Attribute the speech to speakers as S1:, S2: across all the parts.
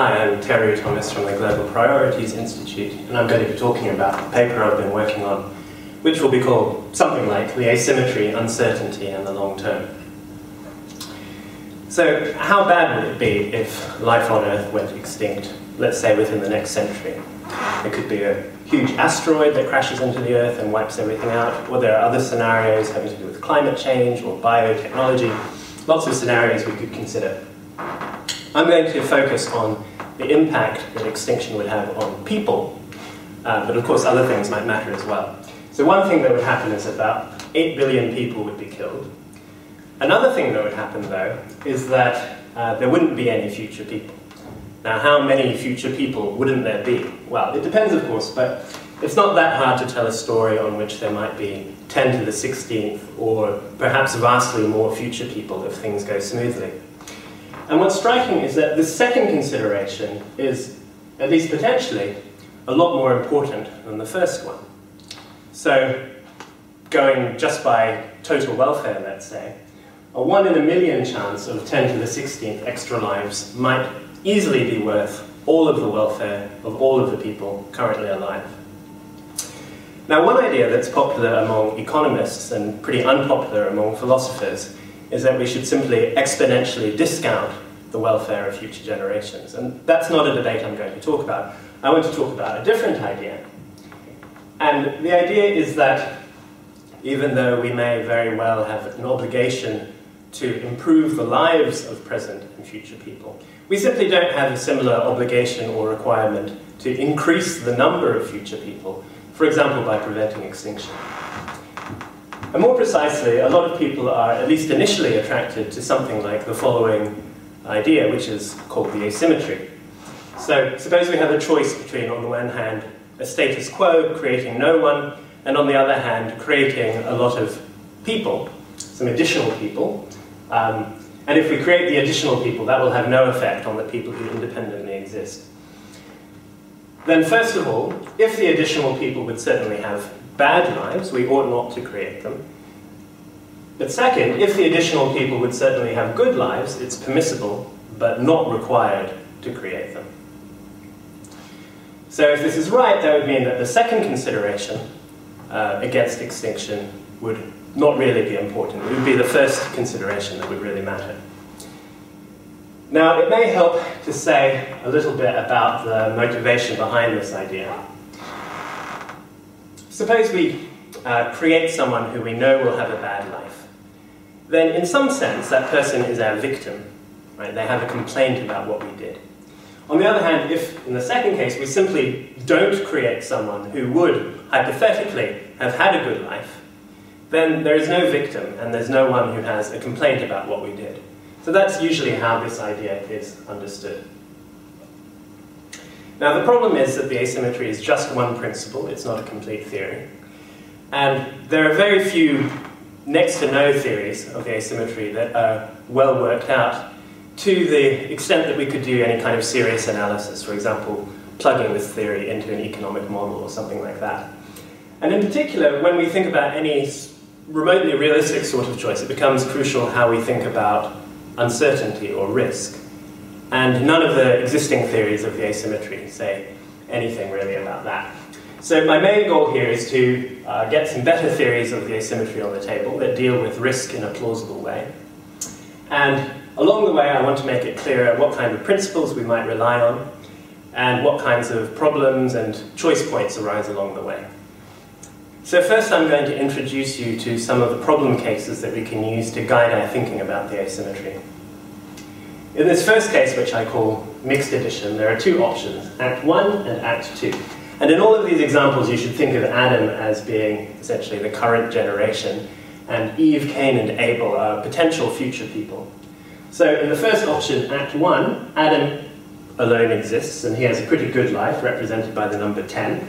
S1: Hi, I'm Terry Thomas from the Global Priorities Institute, and I'm going to be talking about a paper I've been working on, which will be called something like The Asymmetry, Uncertainty, and the Long Term. So, how bad would it be if life on Earth went extinct, let's say within the next century? It could be a huge asteroid that crashes into the Earth and wipes everything out, or there are other scenarios having to do with climate change or biotechnology. Lots of scenarios we could consider. I'm going to focus on the impact that extinction would have on people, uh, but of course other things might matter as well. So one thing that would happen is about 8 billion people would be killed. Another thing that would happen, though, is that uh, there wouldn't be any future people. Now, how many future people wouldn't there be? Well, it depends, of course, but it's not that hard to tell a story on which there might be 10 to the 16th, or perhaps vastly more future people if things go smoothly. And what's striking is that the second consideration is, at least potentially, a lot more important than the first one. So, going just by total welfare, let's say, a 1 in a million chance of 10 to the 16th extra lives might easily be worth all of the welfare of all of the people currently alive. Now, one idea that's popular among economists and pretty unpopular among philosophers is that we should simply exponentially discount the welfare of future generations. And that's not a debate I'm going to talk about. I want to talk about a different idea. And the idea is that even though we may very well have an obligation to improve the lives of present and future people, we simply don't have a similar obligation or requirement to increase the number of future people, for example, by preventing extinction. And more precisely, a lot of people are, at least initially, attracted to something like the following idea, which is called the asymmetry. So suppose we have a choice between, on the one hand, a status quo, creating no one, and on the other hand, creating a lot of people, some additional people. Um, and if we create the additional people, that will have no effect on the people who independently exist. Then first of all, if the additional people would certainly have bad lives, we ought not to create them. But second, if the additional people would certainly have good lives, it's permissible, but not required to create them. So if this is right, that would mean that the second consideration uh, against extinction would not really be important. It would be the first consideration that would really matter. Now, it may help to say a little bit about the motivation behind this idea. Suppose we uh, create someone who we know will have a bad life then in some sense that person is our victim. Right? They have a complaint about what we did. On the other hand, if in the second case we simply don't create someone who would, hypothetically, have had a good life, then there is no victim and there's no one who has a complaint about what we did. So that's usually how this idea is understood. Now the problem is that the asymmetry is just one principle, it's not a complete theory. And there are very few next to no theories of the asymmetry that are well worked out to the extent that we could do any kind of serious analysis, for example, plugging this theory into an economic model or something like that. And in particular, when we think about any remotely realistic sort of choice, it becomes crucial how we think about uncertainty or risk. And none of the existing theories of the asymmetry say anything really about that. So my main goal here is to uh, get some better theories of the asymmetry on the table that deal with risk in a plausible way. And along the way, I want to make it clearer what kind of principles we might rely on and what kinds of problems and choice points arise along the way. So first I'm going to introduce you to some of the problem cases that we can use to guide our thinking about the asymmetry. In this first case, which I call mixed addition, there are two options, Act 1 and Act 2. And in all of these examples, you should think of Adam as being essentially the current generation, and Eve, Cain, and Abel are potential future people. So in the first option, Act 1, Adam alone exists, and he has a pretty good life, represented by the number 10.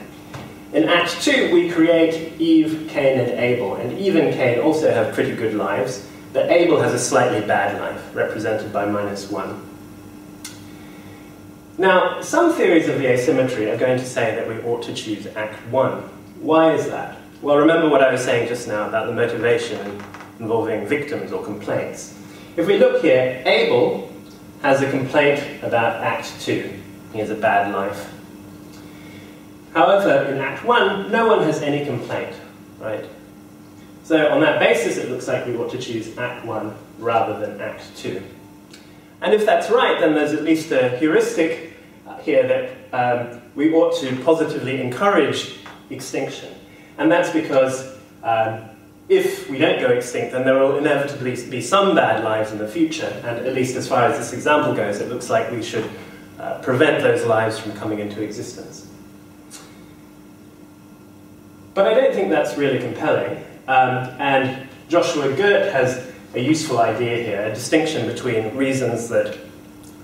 S1: In Act 2, we create Eve, Cain, and Abel, and Eve and Cain also have pretty good lives, but Abel has a slightly bad life, represented by minus 1. Now, some theories of the asymmetry are going to say that we ought to choose Act 1. Why is that? Well, remember what I was saying just now about the motivation involving victims or complaints. If we look here, Abel has a complaint about Act 2. He has a bad life. However, in Act 1, no one has any complaint, right? So on that basis, it looks like we ought to choose Act 1 rather than Act 2. And if that's right, then there's at least a heuristic here that um, we ought to positively encourage extinction. And that's because um, if we don't go extinct, then there will inevitably be some bad lives in the future. And at least as far as this example goes, it looks like we should uh, prevent those lives from coming into existence. But I don't think that's really compelling. Um, and Joshua Gert has a useful idea here, a distinction between reasons that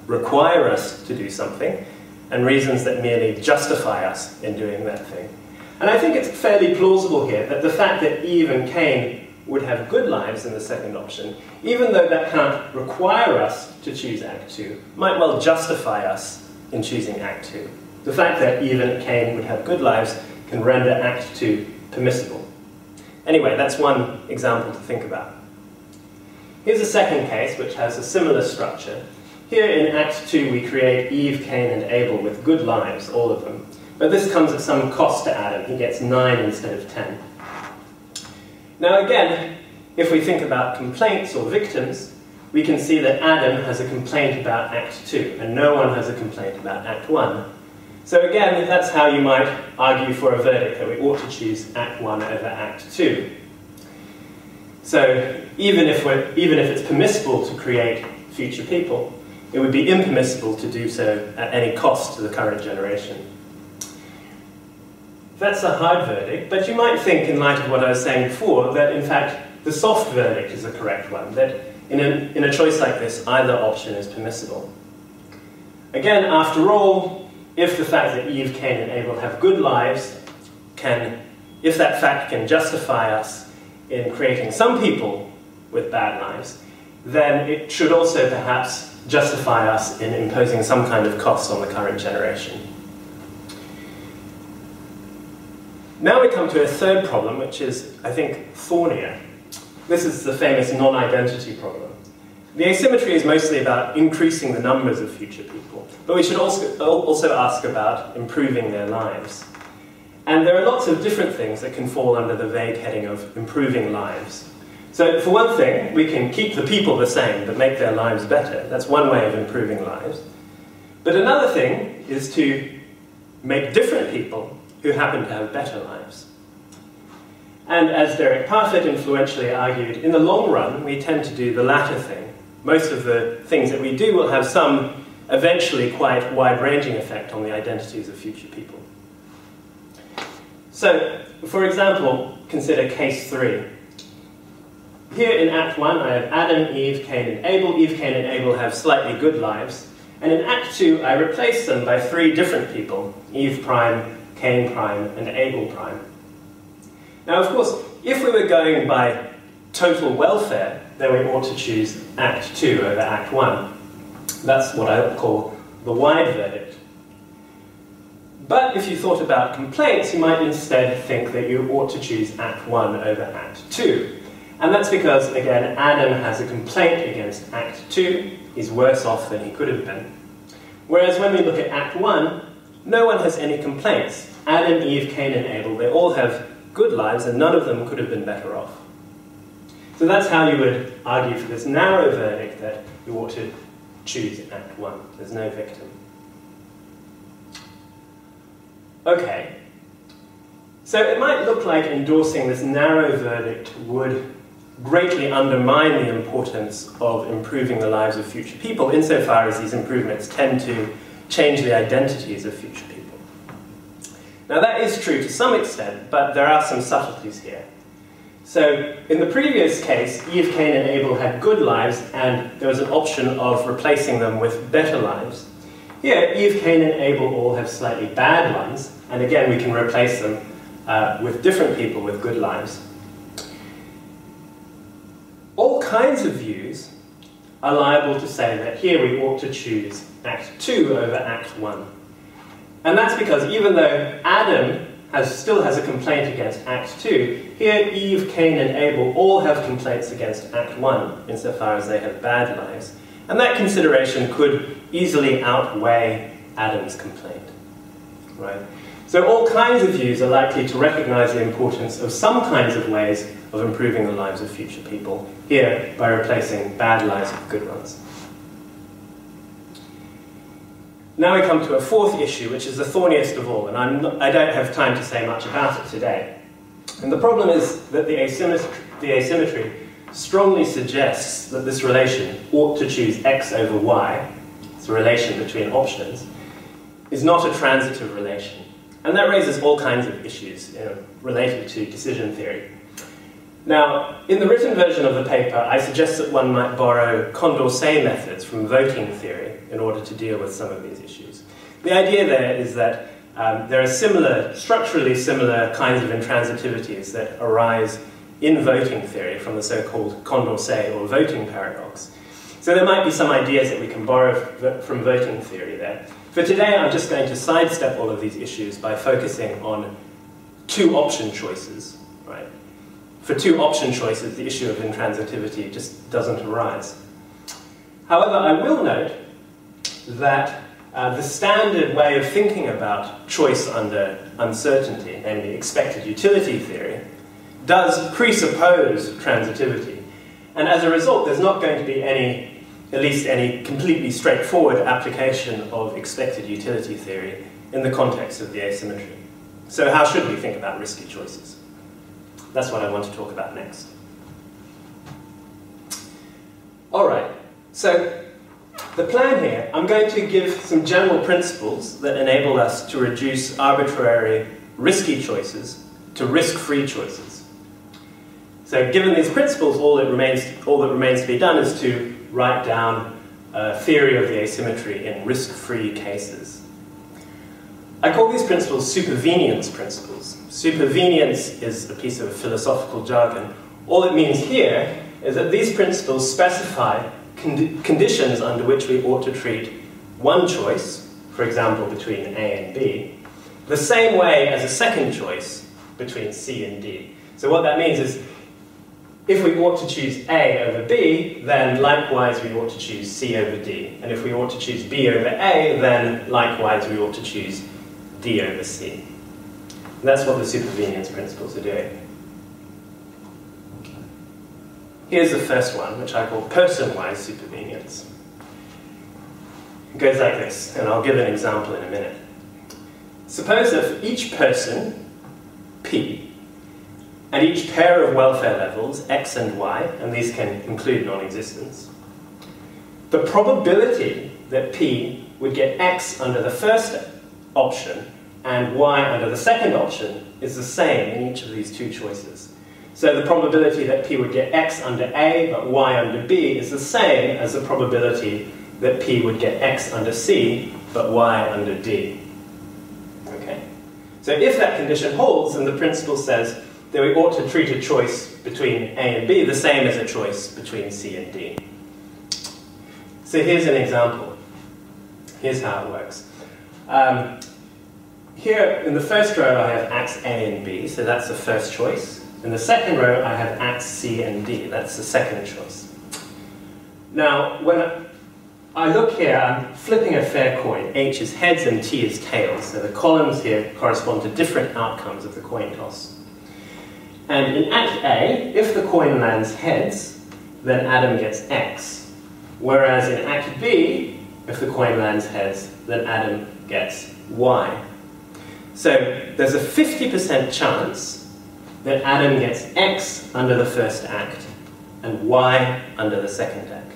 S1: require us to do something and reasons that merely justify us in doing that thing. And I think it's fairly plausible here that the fact that Eve and Cain would have good lives in the second option, even though that can't require us to choose Act 2, might well justify us in choosing Act 2. The fact that Eve and Cain would have good lives can render Act 2 permissible. Anyway, that's one example to think about. Here's a second case which has a similar structure. Here in Act 2 we create Eve, Cain and Abel with good lives, all of them. But this comes at some cost to Adam. He gets 9 instead of 10. Now again, if we think about complaints or victims, we can see that Adam has a complaint about Act 2, and no one has a complaint about Act 1. So again, that's how you might argue for a verdict, that we ought to choose Act 1 over Act 2. So even if, we're, even if it's permissible to create future people, it would be impermissible to do so at any cost to the current generation. That's a hard verdict, but you might think, in light of what I was saying before, that in fact the soft verdict is the correct one, that in a, in a choice like this, either option is permissible. Again, after all, if the fact that Eve, Cain, and Abel have good lives can, if that fact can justify us in creating some people with bad lives, then it should also perhaps justify us in imposing some kind of cost on the current generation. Now we come to a third problem, which is, I think, thornier. This is the famous non-identity problem. The asymmetry is mostly about increasing the numbers of future people, but we should also, also ask about improving their lives. And there are lots of different things that can fall under the vague heading of improving lives. So for one thing, we can keep the people the same, but make their lives better. That's one way of improving lives. But another thing is to make different people who happen to have better lives. And as Derek Parfit influentially argued, in the long run, we tend to do the latter thing. Most of the things that we do will have some eventually quite wide-ranging effect on the identities of future people. So, for example, consider case three. Here in Act 1, I have Adam, Eve, Cain, and Abel. Eve, Cain, and Abel have slightly good lives. And in Act 2, I replace them by three different people, Eve prime, Cain prime, and Abel prime. Now, of course, if we were going by total welfare, then we ought to choose Act 2 over Act 1. That's what I call the wide verdict. But if you thought about complaints, you might instead think that you ought to choose Act 1 over Act 2. And that's because, again, Adam has a complaint against Act 2. He's worse off than he could have been. Whereas when we look at Act 1, no one has any complaints. Adam, Eve, Cain, and Abel, they all have good lives, and none of them could have been better off. So that's how you would argue for this narrow verdict that you ought to choose Act 1. There's no victim. Okay. So it might look like endorsing this narrow verdict would greatly undermine the importance of improving the lives of future people insofar as these improvements tend to change the identities of future people. Now that is true to some extent, but there are some subtleties here. So in the previous case, Eve, Cain, and Abel had good lives, and there was an option of replacing them with better lives. Here, Eve, Cain, and Abel all have slightly bad ones, and again, we can replace them uh, with different people with good lives. All kinds of views are liable to say that here we ought to choose Act 2 over Act 1. And that's because even though Adam has, still has a complaint against Act 2, here Eve, Cain, and Abel all have complaints against Act 1, insofar as they have bad lives. And that consideration could easily outweigh Adam's complaint. Right? So all kinds of views are likely to recognize the importance of some kinds of ways of improving the lives of future people, here by replacing bad lives with good ones. Now we come to a fourth issue, which is the thorniest of all, and not, I don't have time to say much about it today. And the problem is that the asymmetry, the asymmetry strongly suggests that this relation ought to choose x over y, it's a relation between options, is not a transitive relation. And that raises all kinds of issues you know, related to decision theory. Now, in the written version of the paper, I suggest that one might borrow Condorcet methods from voting theory in order to deal with some of these issues. The idea there is that um, there are similar, structurally similar kinds of intransitivities that arise in voting theory from the so-called Condorcet or voting paradox. So there might be some ideas that we can borrow from voting theory there. For today, I'm just going to sidestep all of these issues by focusing on two option choices, right? For two option choices, the issue of intransitivity just doesn't arise. However, I will note that uh, the standard way of thinking about choice under uncertainty, namely expected utility theory, does presuppose transitivity. And as a result, there's not going to be any, at least any completely straightforward application of expected utility theory in the context of the asymmetry. So how should we think about risky choices? That's what I want to talk about next. All right, so the plan here, I'm going to give some general principles that enable us to reduce arbitrary, risky choices to risk-free choices. So given these principles, all that, remains, all that remains to be done is to write down a theory of the asymmetry in risk-free cases. I call these principles supervenience principles. Supervenience is a piece of philosophical jargon. All it means here is that these principles specify condi conditions under which we ought to treat one choice, for example, between A and B, the same way as a second choice between C and D. So what that means is if we ought to choose A over B, then likewise we ought to choose C over D. And if we ought to choose B over A, then likewise we ought to choose D over C. And that's what the supervenience principles are doing. Here's the first one, which I call person-wise supervenience. It goes like this, and I'll give an example in a minute. Suppose for each person, P, and each pair of welfare levels, X and Y, and these can include non-existence, the probability that P would get X under the first option and Y under the second option is the same in each of these two choices. So the probability that P would get X under A but Y under B is the same as the probability that P would get X under C but Y under D. Okay? So if that condition holds, then the principle says that we ought to treat a choice between A and B the same as a choice between C and D. So here's an example. Here's how it works. Um, here in the first row I have acts A and B, so that's the first choice. In the second row, I have acts C and D. That's the second choice. Now, when I look here, I'm flipping a fair coin. H is heads and T is tails. So the columns here correspond to different outcomes of the coin toss. And in Act A, if the coin lands heads, then Adam gets X. Whereas in Act B, if the coin lands heads, then Adam gets Y. So there's a 50% chance that Adam gets X under the first act and Y under the second act.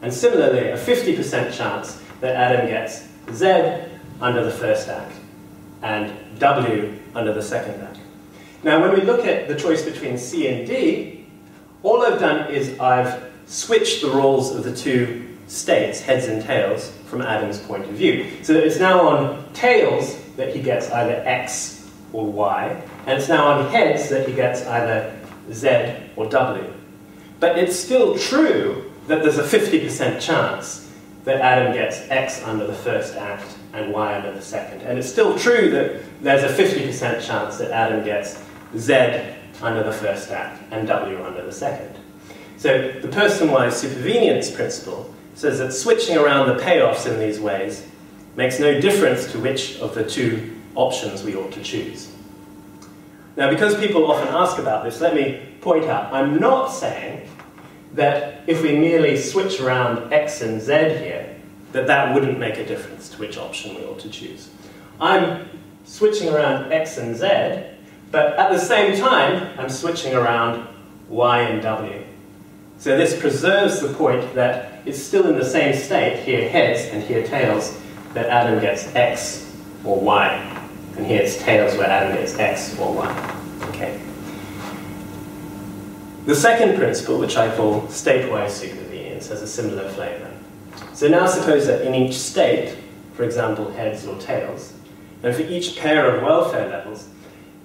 S1: And similarly, a 50% chance that Adam gets Z under the first act and W under the second act. Now, when we look at the choice between C and D, all I've done is I've switched the roles of the two states, heads and tails, from Adam's point of view. So it's now on tails that he gets either X or Y, and it's now on heads that he gets either Z or W. But it's still true that there's a 50% chance that Adam gets X under the first act and Y under the second. And it's still true that there's a 50% chance that Adam gets Z under the first act and W under the second. So the person-wise supervenience principle says that switching around the payoffs in these ways makes no difference to which of the two options we ought to choose. Now, because people often ask about this, let me point out I'm not saying that if we merely switch around x and z here, that that wouldn't make a difference to which option we ought to choose. I'm switching around x and z, but at the same time, I'm switching around y and w. So this preserves the point that it's still in the same state, here heads and here tails, that Adam gets x or y. And here it's tails where Adam gets x or y. Okay. The second principle, which I call statewise supervenience, has a similar flavour. So now suppose that in each state, for example heads or tails, and for each pair of welfare levels,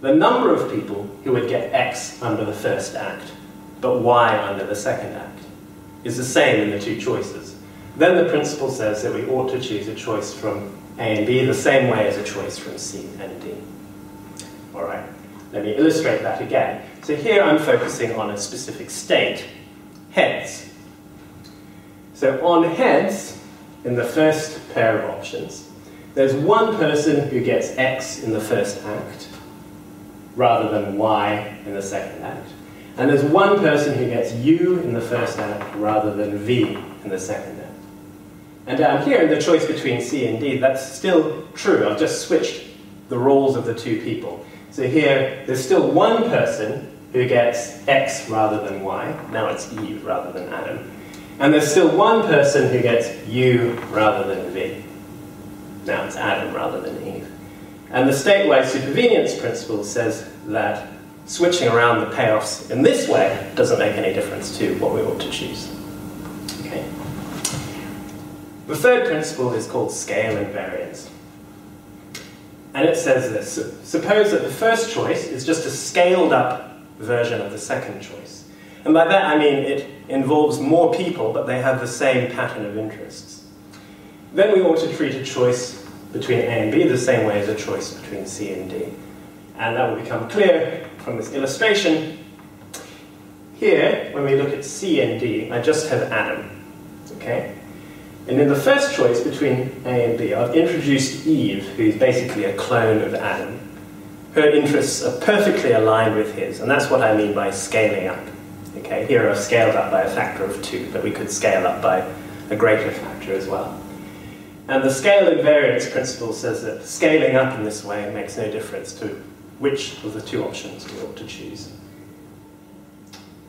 S1: the number of people who would get X under the first act, but Y under the second act, is the same in the two choices. Then the principle says that we ought to choose a choice from A and B the same way as a choice from C and D. All right, let me illustrate that again. So here I'm focusing on a specific state, heads. So on heads, in the first pair of options, there's one person who gets X in the first act, rather than Y in the second act. And there's one person who gets U in the first act, rather than V in the second act. And down here, in the choice between C and D, that's still true. I've just switched the roles of the two people. So here, there's still one person who gets X rather than Y. Now it's Eve rather than Adam. And there's still one person who gets U rather than V. Now it's Adam rather than Eve. And the statewise supervenience principle says that switching around the payoffs in this way doesn't make any difference to what we ought to choose. Okay. The third principle is called scale invariance. And it says this, suppose that the first choice is just a scaled up version of the second choice. And by that I mean it involves more people, but they have the same pattern of interests. Then we ought to treat a choice between A and B the same way as a choice between C and D. And that will become clear from this illustration. Here, when we look at C and D, I just have Adam. Okay? And in the first choice between A and B, I've introduced Eve, who's basically a clone of Adam. Her interests are perfectly aligned with his, and that's what I mean by scaling up. Okay, here I've scaled up by a factor of two, but we could scale up by a greater factor as well. And the scale invariance principle says that scaling up in this way makes no difference to which of the two options we ought to choose.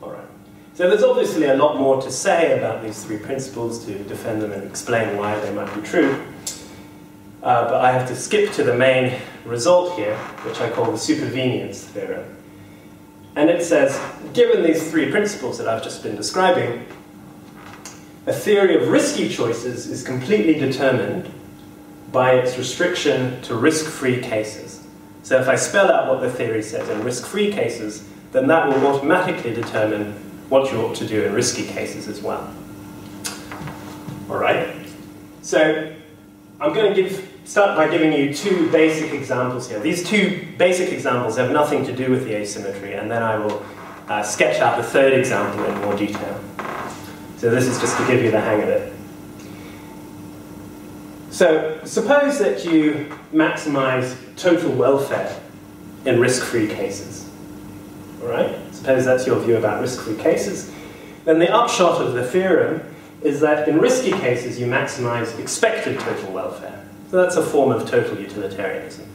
S1: All right. So there's obviously a lot more to say about these three principles to defend them and explain why they might be true. Uh, but I have to skip to the main result here, which I call the supervenience theorem. And it says, given these three principles that I've just been describing, a theory of risky choices is completely determined by its restriction to risk-free cases. So if I spell out what the theory says in risk-free cases, then that will automatically determine what you ought to do in risky cases as well. All right? So I'm going to give, start by giving you two basic examples here. These two basic examples have nothing to do with the asymmetry, and then I will uh, sketch out the third example in more detail. So this is just to give you the hang of it. So suppose that you maximize total welfare in risk-free cases. All right? Suppose that's your view about risk-free cases. Then the upshot of the theorem is that in risky cases you maximize expected total welfare. So that's a form of total utilitarianism.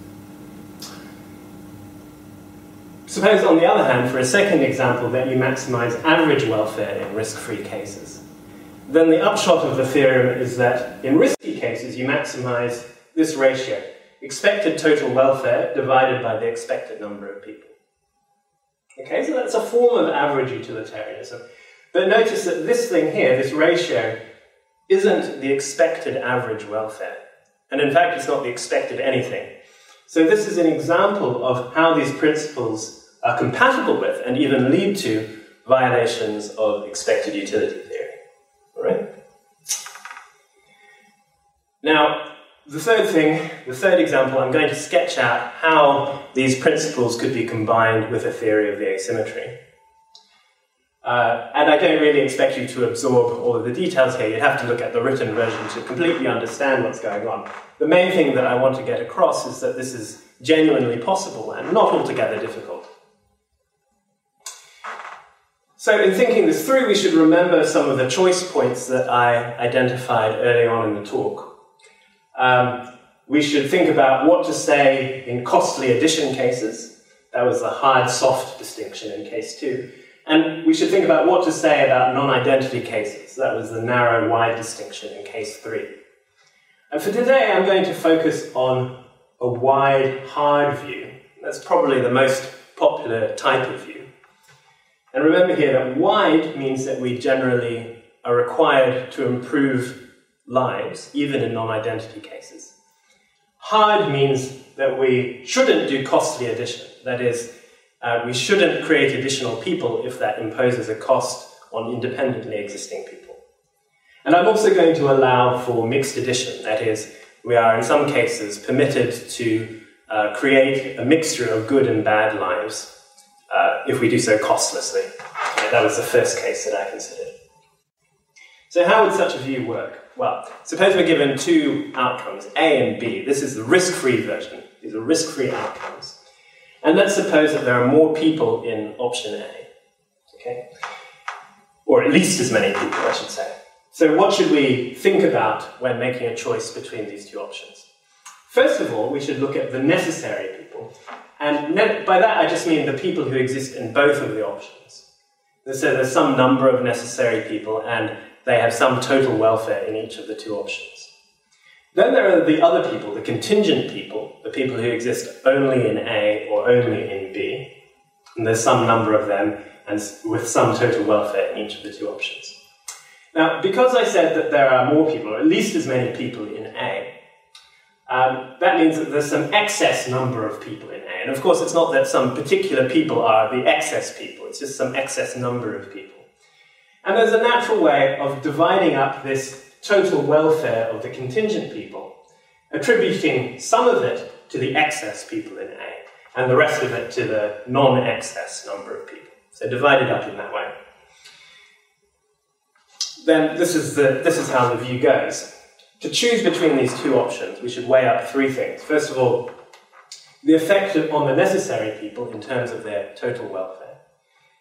S1: Suppose, on the other hand, for a second example, that you maximize average welfare in risk-free cases. Then the upshot of the theorem is that in risky cases, you maximize this ratio, expected total welfare divided by the expected number of people. Okay, so that's a form of average utilitarianism. But notice that this thing here, this ratio, isn't the expected average welfare. And in fact, it's not the expected anything. So this is an example of how these principles are compatible with and even lead to violations of expected utility theory. Now, the third thing, the third example, I'm going to sketch out how these principles could be combined with a theory of the asymmetry. Uh, and I don't really expect you to absorb all of the details here. You'd have to look at the written version to completely understand what's going on. The main thing that I want to get across is that this is genuinely possible and not altogether difficult. So, in thinking this through, we should remember some of the choice points that I identified early on in the talk. Um, we should think about what to say in costly addition cases. That was the hard soft distinction in case two. And we should think about what to say about non identity cases. That was the narrow wide distinction in case three. And for today, I'm going to focus on a wide hard view. That's probably the most popular type of view. And remember here that wide means that we generally are required to improve lives, even in non identity cases. Hard means that we shouldn't do costly addition. That is, uh, we shouldn't create additional people if that imposes a cost on independently existing people. And I'm also going to allow for mixed addition. That is, we are in some cases permitted to uh, create a mixture of good and bad lives uh, if we do so costlessly. Okay, that was the first case that I considered. So, how would such a view work? Well, suppose we're given two outcomes, A and B. This is the risk free version. These are risk free outcomes. And let's suppose that there are more people in option A. Okay? Or at least as many people, I should say. So, what should we think about when making a choice between these two options? First of all, we should look at the necessary people. And by that, I just mean the people who exist in both of the options. So, there's some number of necessary people, and they have some total welfare in each of the two options. Then there are the other people, the contingent people, the people who exist only in A or only in B. And there's some number of them, and with some total welfare in each of the two options. Now, because I said that there are more people, or at least as many people in A, um, that means that there's some excess number of people in A. And of course, it's not that some particular people are the excess people, it's just some excess number of people. And there's a natural way of dividing up this total welfare of the contingent people, attributing some of it to the excess people in A, and the rest of it to the non excess number of people. So divided up in that way then this is, the, this is how the view goes. To choose between these two options, we should weigh up three things. First of all, the effect on the necessary people in terms of their total welfare.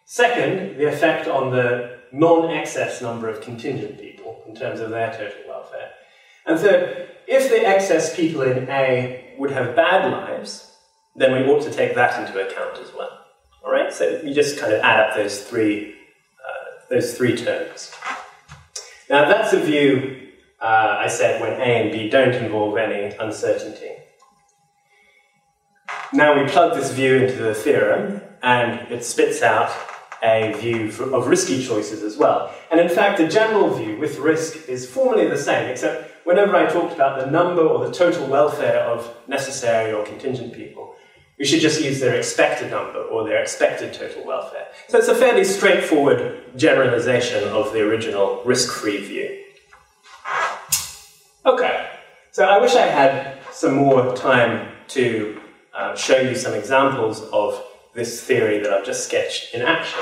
S1: Second, the effect on the non excess number of contingent people in terms of their total welfare. And third, if the excess people in A would have bad lives, then we ought to take that into account as well. All right, so you just kind of add up those three, uh, those three terms. Now, that's a view, uh, I said, when A and B don't involve any uncertainty. Now we plug this view into the theorem, and it spits out a view of risky choices as well. And in fact, the general view with risk is formally the same, except whenever I talked about the number or the total welfare of necessary or contingent people, we should just use their expected number or their expected total welfare. So it's a fairly straightforward generalization of the original risk-free view. Okay, so I wish I had some more time to uh, show you some examples of this theory that I've just sketched in action.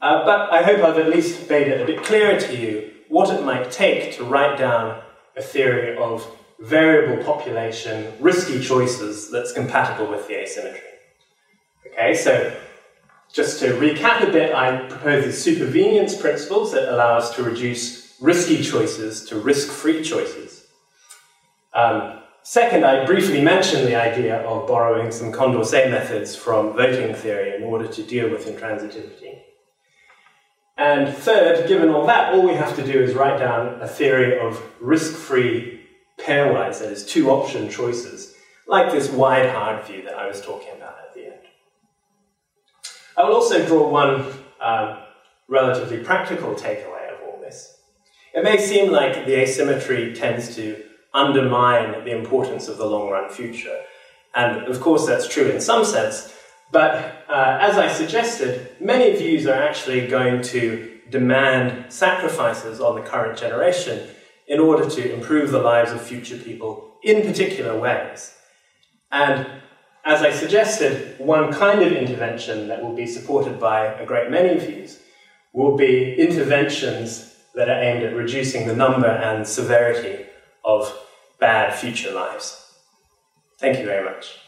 S1: Uh, but I hope I've at least made it a bit clearer to you what it might take to write down a theory of variable population, risky choices that's compatible with the asymmetry. Okay, so just to recap a bit, I propose these supervenience principles that allow us to reduce risky choices to risk-free choices. Um, second, I briefly mentioned the idea of borrowing some Condorcet methods from voting theory in order to deal with intransitivity. And third, given all that, all we have to do is write down a theory of risk-free pairwise, that is, two option choices, like this wide hard view that I was talking about at the end. I will also draw one um, relatively practical takeaway of all this. It may seem like the asymmetry tends to undermine the importance of the long run future, and of course that's true in some sense, but uh, as I suggested, many views are actually going to demand sacrifices on the current generation in order to improve the lives of future people in particular ways. And as I suggested, one kind of intervention that will be supported by a great many views will be interventions that are aimed at reducing the number and severity of bad future lives. Thank you very much.